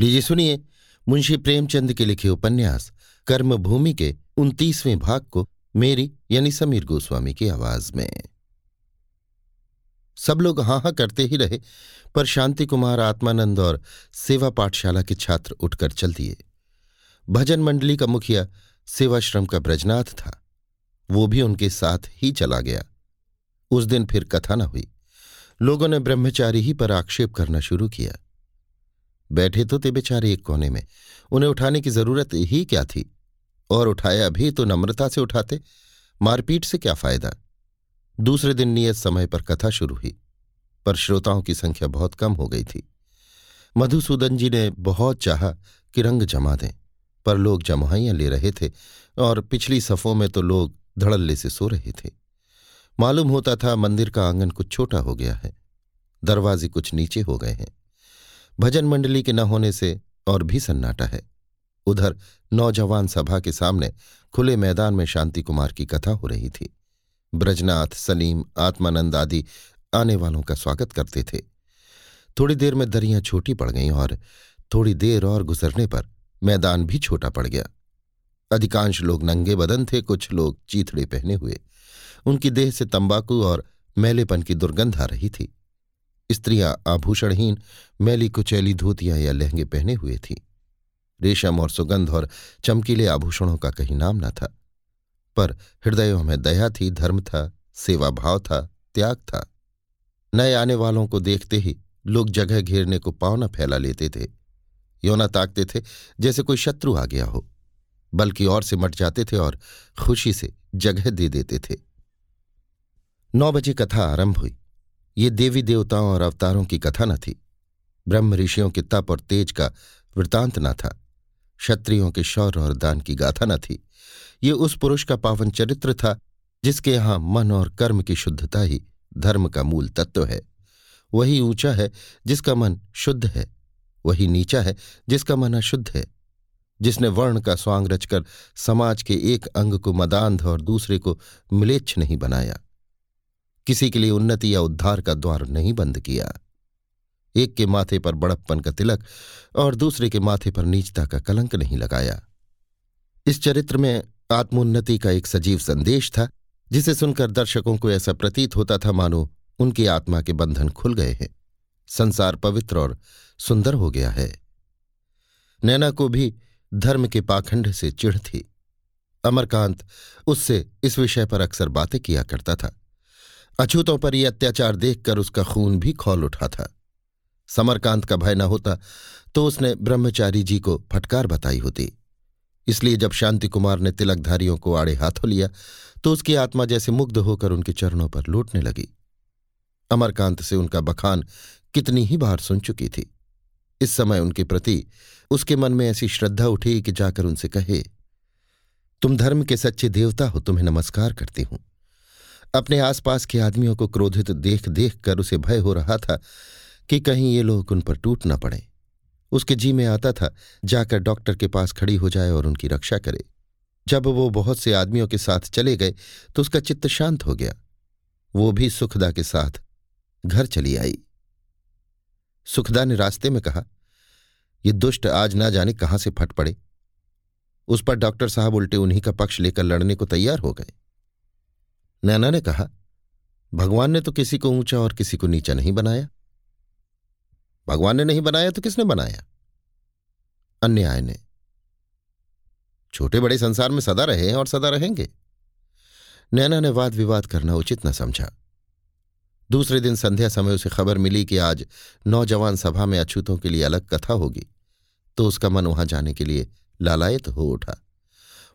लीजिए सुनिए मुंशी प्रेमचंद के लिखे उपन्यास, कर्मभूमि के उनतीसवें भाग को मेरी यानी समीर गोस्वामी की आवाज़ में। सब लोग हाँ हाँ करते ही रहे, पर शांति कुमार, आत्मानंद और सेवा पाठशाला के छात्र उठकर चल दिए। भजन मंडली का मुखिया सेवाश्रम का ब्रजनाथ था। वो भी उनके साथ ही चला गया। उस दिन फिर कथा न हुई। लोगों ने ब्रह्मचारी ही पर आक्षेप करना शुरू किया। बैठे तो थे बेचारे एक कोने में। उन्हें उठाने की ज़रूरत ही क्या थी? और उठाया भी तो नम्रता से उठाते। मारपीट से क्या फ़ायदा? दूसरे दिन नियत समय पर कथा शुरू हुई, पर श्रोताओं की संख्या बहुत कम हो गई थी। मधुसूदन जी ने बहुत चाहा कि रंग जमा दें, पर लोग जमुहाइयाँ ले रहे थे और पिछली सफ़ों में तो लोग धड़ल्ले से सो रहे थे। मालूम होता था मंदिर का आँगन कुछ छोटा हो गया है, दरवाजे कुछ नीचे हो गए हैं। भजन मंडली के न होने से और भी सन्नाटा है। उधर नौजवान सभा के सामने खुले मैदान में शांति कुमार की कथा हो रही थी। ब्रजनाथ, सलीम, आत्मानंद आदि आने वालों का स्वागत करते थे। थोड़ी देर में दरियाँ छोटी पड़ गईं और थोड़ी देर और गुजरने पर मैदान भी छोटा पड़ गया। अधिकांश लोग नंगे बदन थे, कुछ लोग चीथड़े पहने हुए। उनकी देह से तंबाकू और मैलेपन की दुर्गंध आ रही थी। स्त्रियाँ आभूषणहीन, मैली कुचैली धोतियाँ या लहंगे पहने हुए थीं। रेशम और सुगंध और चमकीले आभूषणों का कहीं नाम न था। पर हृदयों में दया थी, धर्म था सेवा भाव था, त्याग था। नए आने वालों को देखते ही लोग जगह घेरने को पाँव न फैला लेते थे। योना ताकते थे जैसे कोई शत्रु आ गया हो। बल्कि और से मट जाते थे और खुशी से जगह दे देते थे। नौ बजे कथा आरंभ हुई। ये देवी देवताओं और अवतारों की कथा न थी। ब्रह्म ऋषियों के तप और तेज का वृतांत न था। क्षत्रियों के शौर्य और दान की गाथा न थी। ये उस पुरुष का पावन चरित्र था, जिसके यहाँ मन और कर्म की शुद्धता ही धर्म का मूल तत्व है। वही ऊँचा है जिसका मन शुद्ध है। वही नीचा है जिसका मन अशुद्ध है। जिसने वर्ण का स्वांग रचकर समाज के एक अंग को मदांध और दूसरे को मिलेच्छ नहीं बनाया। किसी के लिए उन्नति या उद्धार का द्वार नहीं बंद किया। एक के माथे पर बड़प्पन का तिलक और दूसरे के माथे पर नीचता का कलंक नहीं लगाया। इस चरित्र में आत्मोन्नति का एक सजीव संदेश था, जिसे सुनकर दर्शकों को ऐसा प्रतीत होता था, मानो उनकी आत्मा के बंधन खुल गए हैं, संसार पवित्र और सुंदर हो गया है। नैना को भी धर्म के पाखंड से चिढ़ थी। अमरकांत उससे इस विषय पर अक्सर बातें किया करता था। अछूतों पर यह अत्याचार देखकर उसका खून भी खोल उठा था। समरकांत का भय न होता तो उसने ब्रह्मचारी जी को फटकार बताई होती। इसलिए जब शांति कुमार ने तिलकधारियों को आड़े हाथों लिया तो उसकी आत्मा जैसे मुग्ध होकर उनके चरणों पर लूटने लगी। अमरकांत से उनका बखान कितनी ही बार सुन चुकी थी। इस समय उनके प्रति उसके मन में ऐसी श्रद्धा उठी कि जाकर उनसे कहे, तुम धर्म के सच्चे देवता हो, तुम्हें नमस्कार करती हूँ। अपने आसपास के आदमियों को क्रोधित देख देख कर उसे भय हो रहा था कि कहीं ये लोग उन पर टूट न पड़े। उसके जी में आता था, जाकर डॉक्टर के पास खड़ी हो जाए और उनकी रक्षा करे। जब वो बहुत से आदमियों के साथ चले गए तो उसका चित्त शांत हो गया। वो भी सुखदा के साथ घर चली आई। सुखदा ने रास्ते में कहा, ये दुष्ट आज ना जाने कहाँ से फट पड़े? उस पर डॉक्टर साहब उल्टे उन्हीं का पक्ष लेकर लड़ने को तैयार हो गए। नैना ने कहा, भगवान ने तो किसी को ऊँचा और किसी को नीचा नहीं बनाया। भगवान ने नहीं बनाया तो किसने बनाया? अन्याय ने, छोटे बड़े संसार में सदा रहे हैं और सदा रहेंगे। नैना ने वाद विवाद करना उचित न समझा। दूसरे दिन संध्या समय उसे खबर मिली कि आज नौजवान सभा में अछूतों के लिए अलग कथा होगी तो उसका मन वहाँ जाने के लिए लालायत हो उठा।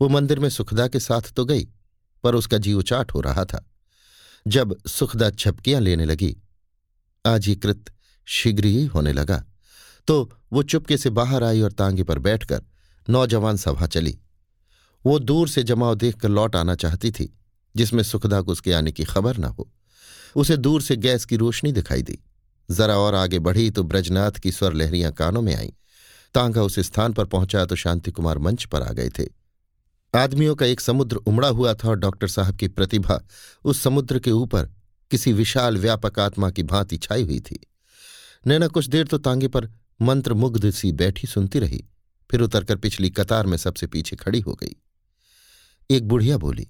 वो मंदिर में सुखदा के साथ तो गई पर उसका जी उचाट हो रहा था। जब सुखदा छपकियाँ लेने लगी, आज कृत शीघ्र ही होने लगा तो वो चुपके से बाहर आई और तांगे पर बैठकर नौजवान सभा चली। वो दूर से जमाव देखकर लौट आना चाहती थी, जिसमें सुखदा को उसके आने की खबर न हो। उसे दूर से गैस की रोशनी दिखाई दी। जरा और आगे बढ़ी तो ब्रजनाथ की स्वर लहरियाँ कानों में आईं। तांगा उस स्थान पर पहुँचा तो शांति कुमार मंच पर आ गए थे। आदमियों का एक समुद्र उमड़ा हुआ था और डॉक्टर साहब की प्रतिभा उस समुद्र के ऊपर किसी विशाल व्यापक आत्मा की भांति छाई हुई थी। नैना कुछ देर तो तांगे पर मंत्रमुग्ध सी बैठी सुनती रही, फिर उतरकर पिछली कतार में सबसे पीछे खड़ी हो गई। एक बुढ़िया बोली,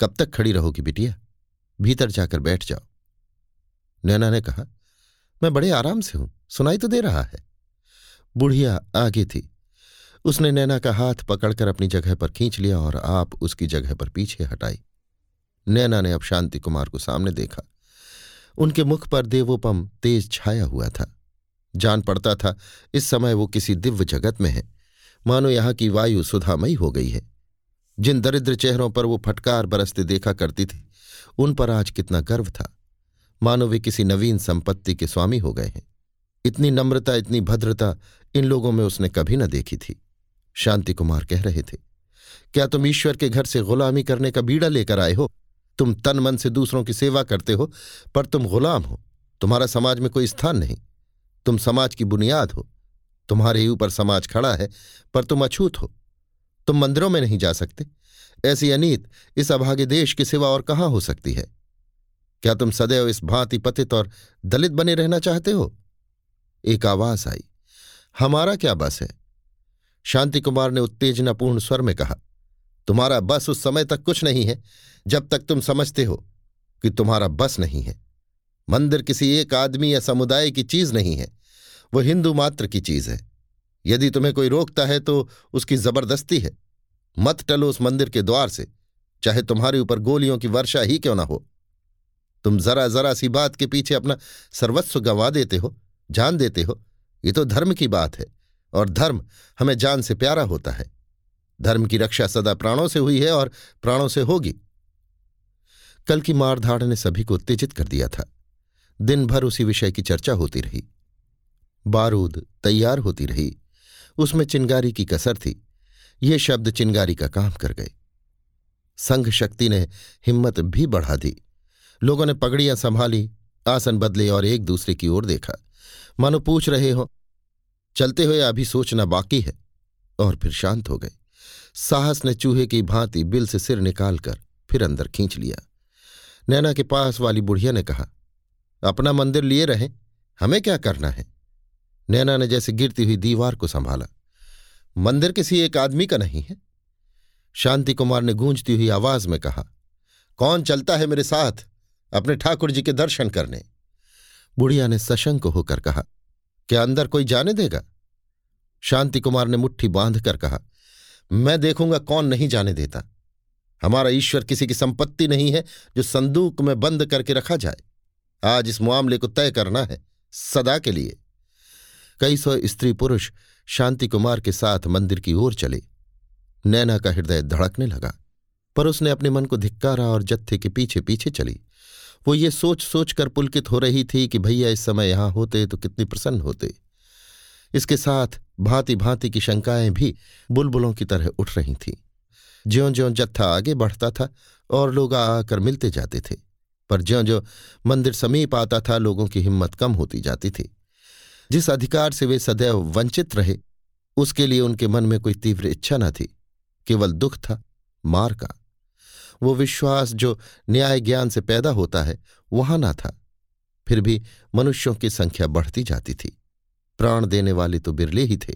कब तक खड़ी रहोगी बिटिया? भीतर जाकर बैठ जाओ। नैना ने कहा, मैं बड़े आराम से हूँ, सुनाई तो दे रहा है। बुढ़िया आगे थी उसने नैना का हाथ पकड़कर अपनी जगह पर खींच लिया और आप उसकी जगह पर पीछे हटाई। नैना ने अब शांति कुमार को सामने देखा। उनके मुख पर देवोपम तेज छाया हुआ था। जान पड़ता था, इस समय वो किसी दिव्य जगत में है। मानो यहाँ की वायु सुधामयी हो गई है। जिन दरिद्र चेहरों पर वो फटकार बरसते देखा करती थी, उन पर आज कितना गर्व था। मानो वे किसी नवीन संपत्ति के स्वामी हो गए हैं। इतनी नम्रता, इतनी भद्रता इन लोगों में उसने कभी न देखी थी। शांति कुमार कह रहे थे, क्या तुम ईश्वर के घर से गुलामी करने का बीड़ा लेकर आए हो? तुम तन मन से दूसरों की सेवा करते हो, पर तुम गुलाम हो। तुम्हारा समाज में कोई स्थान नहीं। तुम समाज की बुनियाद हो। तुम्हारे ही ऊपर समाज खड़ा है, पर तुम अछूत हो। तुम मंदिरों में नहीं जा सकते। ऐसी अनीत, इस अभागे देश की सेवा और कहाँ हो सकती है? क्या तुम सदैव इस भांति पतित और दलित बने रहना चाहते हो? एक आवाज़ आई, हमारा क्या बस है? शांति कुमार ने उत्तेजनापूर्ण स्वर में कहा, तुम्हारा बस उस समय तक कुछ नहीं है, जब तक तुम समझते हो कि तुम्हारा बस नहीं है। मंदिर किसी एक आदमी या समुदाय की चीज़ नहीं है, वो हिंदू मात्र की चीज़ है। यदि तुम्हें कोई रोकता है तो उसकी ज़बरदस्ती है। मत टलो उस मंदिर के द्वार से, चाहे तुम्हारे ऊपर गोलियों की वर्षा ही क्यों ना हो। तुम जरा जरा सी बात के पीछे अपना सर्वस्व गंवा देते हो, जान देते हो, ये तो धर्म की बात है। और धर्म हमें जान से प्यारा होता है। धर्म की रक्षा सदा प्राणों से हुई है और प्राणों से होगी। कल की मारधाड़ ने सभी को उत्तेजित कर दिया था। दिन भर उसी विषय की चर्चा होती रही। बारूद तैयार होती रही। उसमें चिंगारी की कसर थी। ये शब्द चिंगारी का काम कर गए। संघ शक्ति ने हिम्मत भी बढ़ा दी। लोगों ने पगड़ियाँ संभाली, आसन बदले और एक दूसरे की ओर देखा। मानो पूछ रहे हो चलते हुए अभी सोचना बाकी है। और फिर शांत हो गए साहस ने चूहे की भांति बिल से सिर निकालकर फिर अंदर खींच लिया। नैना के पास वाली बुढ़िया ने कहा, अपना मंदिर लिए रहें। हमें क्या करना है? नैना ने जैसे गिरती हुई दीवार को संभाला। मंदिर किसी एक आदमी का नहीं है? शांति कुमार ने गूंजती हुई आवाज़ में कहा, कौन चलता है मेरे साथ अपने ठाकुर जी के दर्शन करने? बुढ़िया ने सशंक होकर कहा क्या अंदर कोई जाने देगा? शांति कुमार ने मुट्ठी बाँध कर कहा, मैं देखूँगा कौन नहीं जाने देता। हमारा ईश्वर किसी की संपत्ति नहीं है जो संदूक में बंद करके रखा जाए। आज इस मामले को तय करना है, सदा के लिए। कई सौ स्त्री पुरुष शांति कुमार के साथ मंदिर की ओर चले। नैना का हृदय धड़कने लगा, पर उसने अपने मन को धिक्कारा और जत्थे के पीछे पीछे चली। वो ये सोच सोच कर पुलकित हो रही थी कि भैया इस समय यहाँ होते तो कितनी प्रसन्न होते। इसके साथ भांति भांति की शंकाएँ भी बुलबुलों की तरह उठ रही थीं। ज्यो ज्यो जत्था आगे बढ़ता था और लोग आकर मिलते जाते थे, पर ज्यो ज्यो मंदिर समीप आता था लोगों की हिम्मत कम होती जाती थी। जिस अधिकार से वे सदैव वंचित रहे, उसके लिए उनके मन में कोई तीव्र इच्छा न थी, केवल दुख था, मार का। वो विश्वास जो न्याय ज्ञान से पैदा होता है, वहाँ ना था। फिर भी मनुष्यों की संख्या बढ़ती जाती थी। प्राण देने वाले तो बिरले ही थे।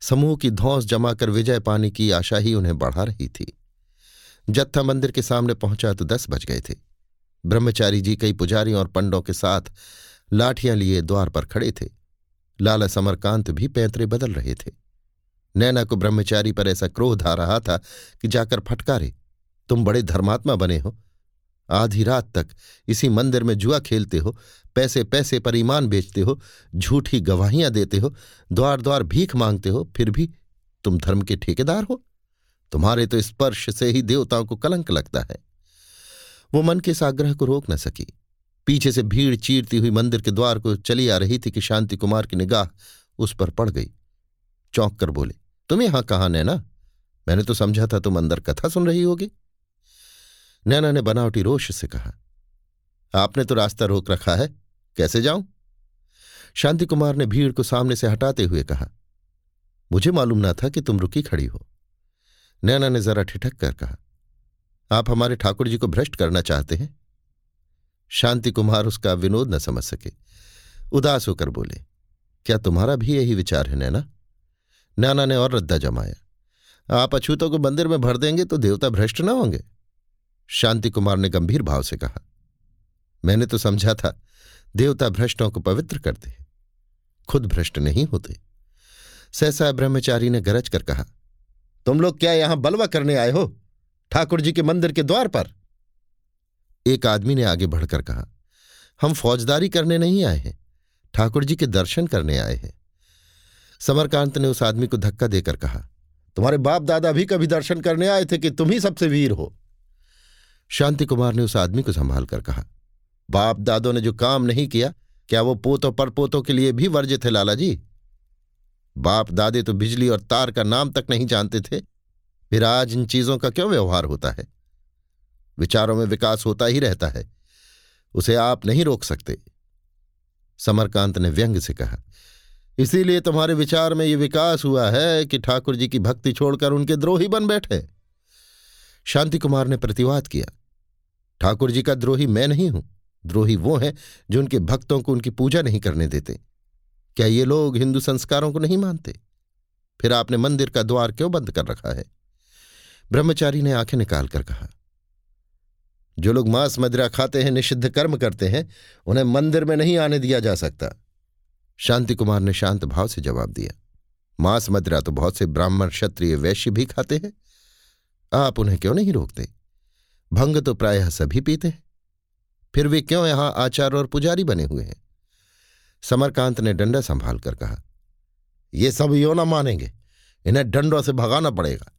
समूह की धौंस जमाकर विजय पाने की आशा ही उन्हें बढ़ा रही थी। जत्था मंदिर के सामने पहुँचा तो दस बज गए थे। ब्रह्मचारी जी कई पुजारियों और पंडों के साथ लाठियाँ लिए द्वार पर खड़े थे। लाला समरकांत भी पैंतरे बदल रहे थे। नैना को ब्रह्मचारी पर ऐसा क्रोध आ रहा था कि जाकर फटकारे। तुम बड़े धर्मात्मा बने हो। आधी रात तक इसी मंदिर में जुआ खेलते हो पैसे पैसे पर ईमान बेचते हो, झूठी गवाहियाँ देते हो द्वार द्वार भीख मांगते हो, फिर भी तुम धर्म के ठेकेदार हो। तुम्हारे तो स्पर्श से ही देवताओं को कलंक लगता है। वो मन के इस आग्रह को रोक न सकी। पीछे से भीड़ चीरती हुई मंदिर के द्वार को चली आ रही थी कि शांति कुमार की निगाह उस पर पड़ गई। चौंक कर बोले, तुम यहाँ कहाँ नैना? मैंने तो समझा था तुम अंदर कथा सुन रही होगी। नैना ने बनावटी रोष से कहा, आपने तो रास्ता रोक रखा है, कैसे जाऊँ? शांति कुमार ने भीड़ को सामने से हटाते हुए कहा, मुझे मालूम ना था कि तुम रुकी खड़ी हो। नैना ने जरा ठिठक कर कहा, आप हमारे ठाकुर जी को भ्रष्ट करना चाहते हैं? शांति कुमार उसका विनोद न समझ सके, उदास होकर बोले, क्या तुम्हारा भी यही विचार है नैना? नैना ने और रद्दा जमाया, आप अछूतों को मंदिर में भर देंगे तो देवता भ्रष्ट ना होंगे। शांति कुमार ने गंभीर भाव से कहा, मैंने तो समझा था, देवता भ्रष्टों को पवित्र करते खुद भ्रष्ट नहीं होते। सहसा ब्रह्मचारी ने गरज कर कहा, तुम लोग क्या यहाँ बलवा करने आए हो? ठाकुर जी के मंदिर के द्वार पर? एक आदमी ने आगे बढ़कर कहा, हम फौजदारी करने नहीं आए हैं, ठाकुर जी के दर्शन करने आए हैं। समरकांत ने उस आदमी को धक्का देकर कहा, तुम्हारे बाप दादा भी कभी दर्शन करने आए थे कि तुम ही सबसे वीर हो? शांति कुमार ने उस आदमी को संभाल कर कहा, बाप दादों ने जो काम नहीं किया, क्या वो पोतों पर पोतों के लिए भी वर्जित है लाला जी बाप दादे तो बिजली और तार का नाम तक नहीं जानते थे, फिर आज इन चीज़ों का क्यों व्यवहार होता है? विचारों में विकास होता ही रहता है, उसे आप नहीं रोक सकते। समरकांत ने व्यंग से कहा, इसीलिए तुम्हारे विचार में ये विकास हुआ है कि ठाकुर जी की भक्ति छोड़कर उनके द्रोही बन बैठे। शांति कुमार ने प्रतिवाद किया। ठाकुर जी का द्रोही मैं नहीं हूँ। द्रोही वो हैं जो उनके भक्तों को उनकी पूजा नहीं करने देते। क्या ये लोग हिंदू संस्कारों को नहीं मानते? फिर आपने मंदिर का द्वार क्यों बंद कर रखा है? ब्रह्मचारी ने आँखें निकालकर कहा, जो लोग मांस मदिरा खाते हैं, निषिद्ध कर्म करते हैं, उन्हें मंदिर में नहीं आने दिया जा सकता। शांति कुमार ने शांत भाव से जवाब दिया, मांस मदिरा तो बहुत से ब्राह्मण क्षत्रिय वैश्य भी खाते हैं। आप उन्हें क्यों नहीं रोकते? भंग तो प्रायः सभी पीते हैं। फिर वे क्यों यहाँ आचार्य और पुजारी बने हुए हैं? समरकांत ने डंडा संभाल कर कहा, ये सब यो ना मानेंगे। इन्हें डंडों से भगाना पड़ेगा।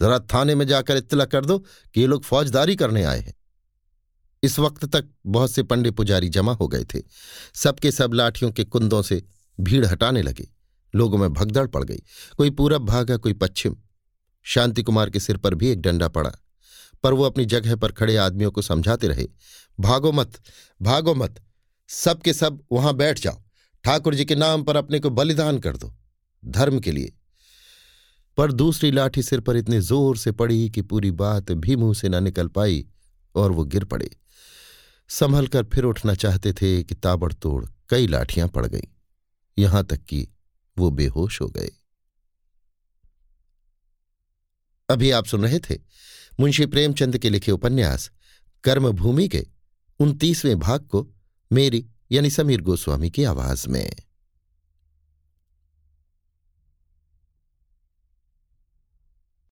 जरा थाने में जाकर इत्तला कर दो कि ये लोग फौजदारी करने आए हैं। इस वक्त तक बहुत से पंडे पुजारी जमा हो गए थे। सबके सब लाठियों के कुंदों से भीड़ हटाने लगे। लोगों में भगदड़ पड़ गई। कोई पूरब भागा कोई पश्चिम। शांति कुमार के सिर पर भी एक डंडा पड़ा। पर वो अपनी जगह पर खड़े आदमियों को समझाते रहे, भागो मत भागो मत, सब के सब वहाँ बैठ जाओ, ठाकुर जी के नाम पर अपने को बलिदान कर दो, धर्म के लिए। पर दूसरी लाठी सिर पर इतने ज़ोर से पड़ी कि पूरी बात भी मुँह से न निकल पाई और वो गिर पड़े। संभल कर फिर उठना चाहते थे कि ताबड़तोड़ कई लाठियाँ पड़ गईं। यहाँ तक कि वो बेहोश हो गए। अभी आप सुन रहे थे मुंशी प्रेमचंद के लिखे उपन्यास, कर्मभूमि के उनतीसवें भाग को मेरी यानी समीर गोस्वामी की आवाज़ में।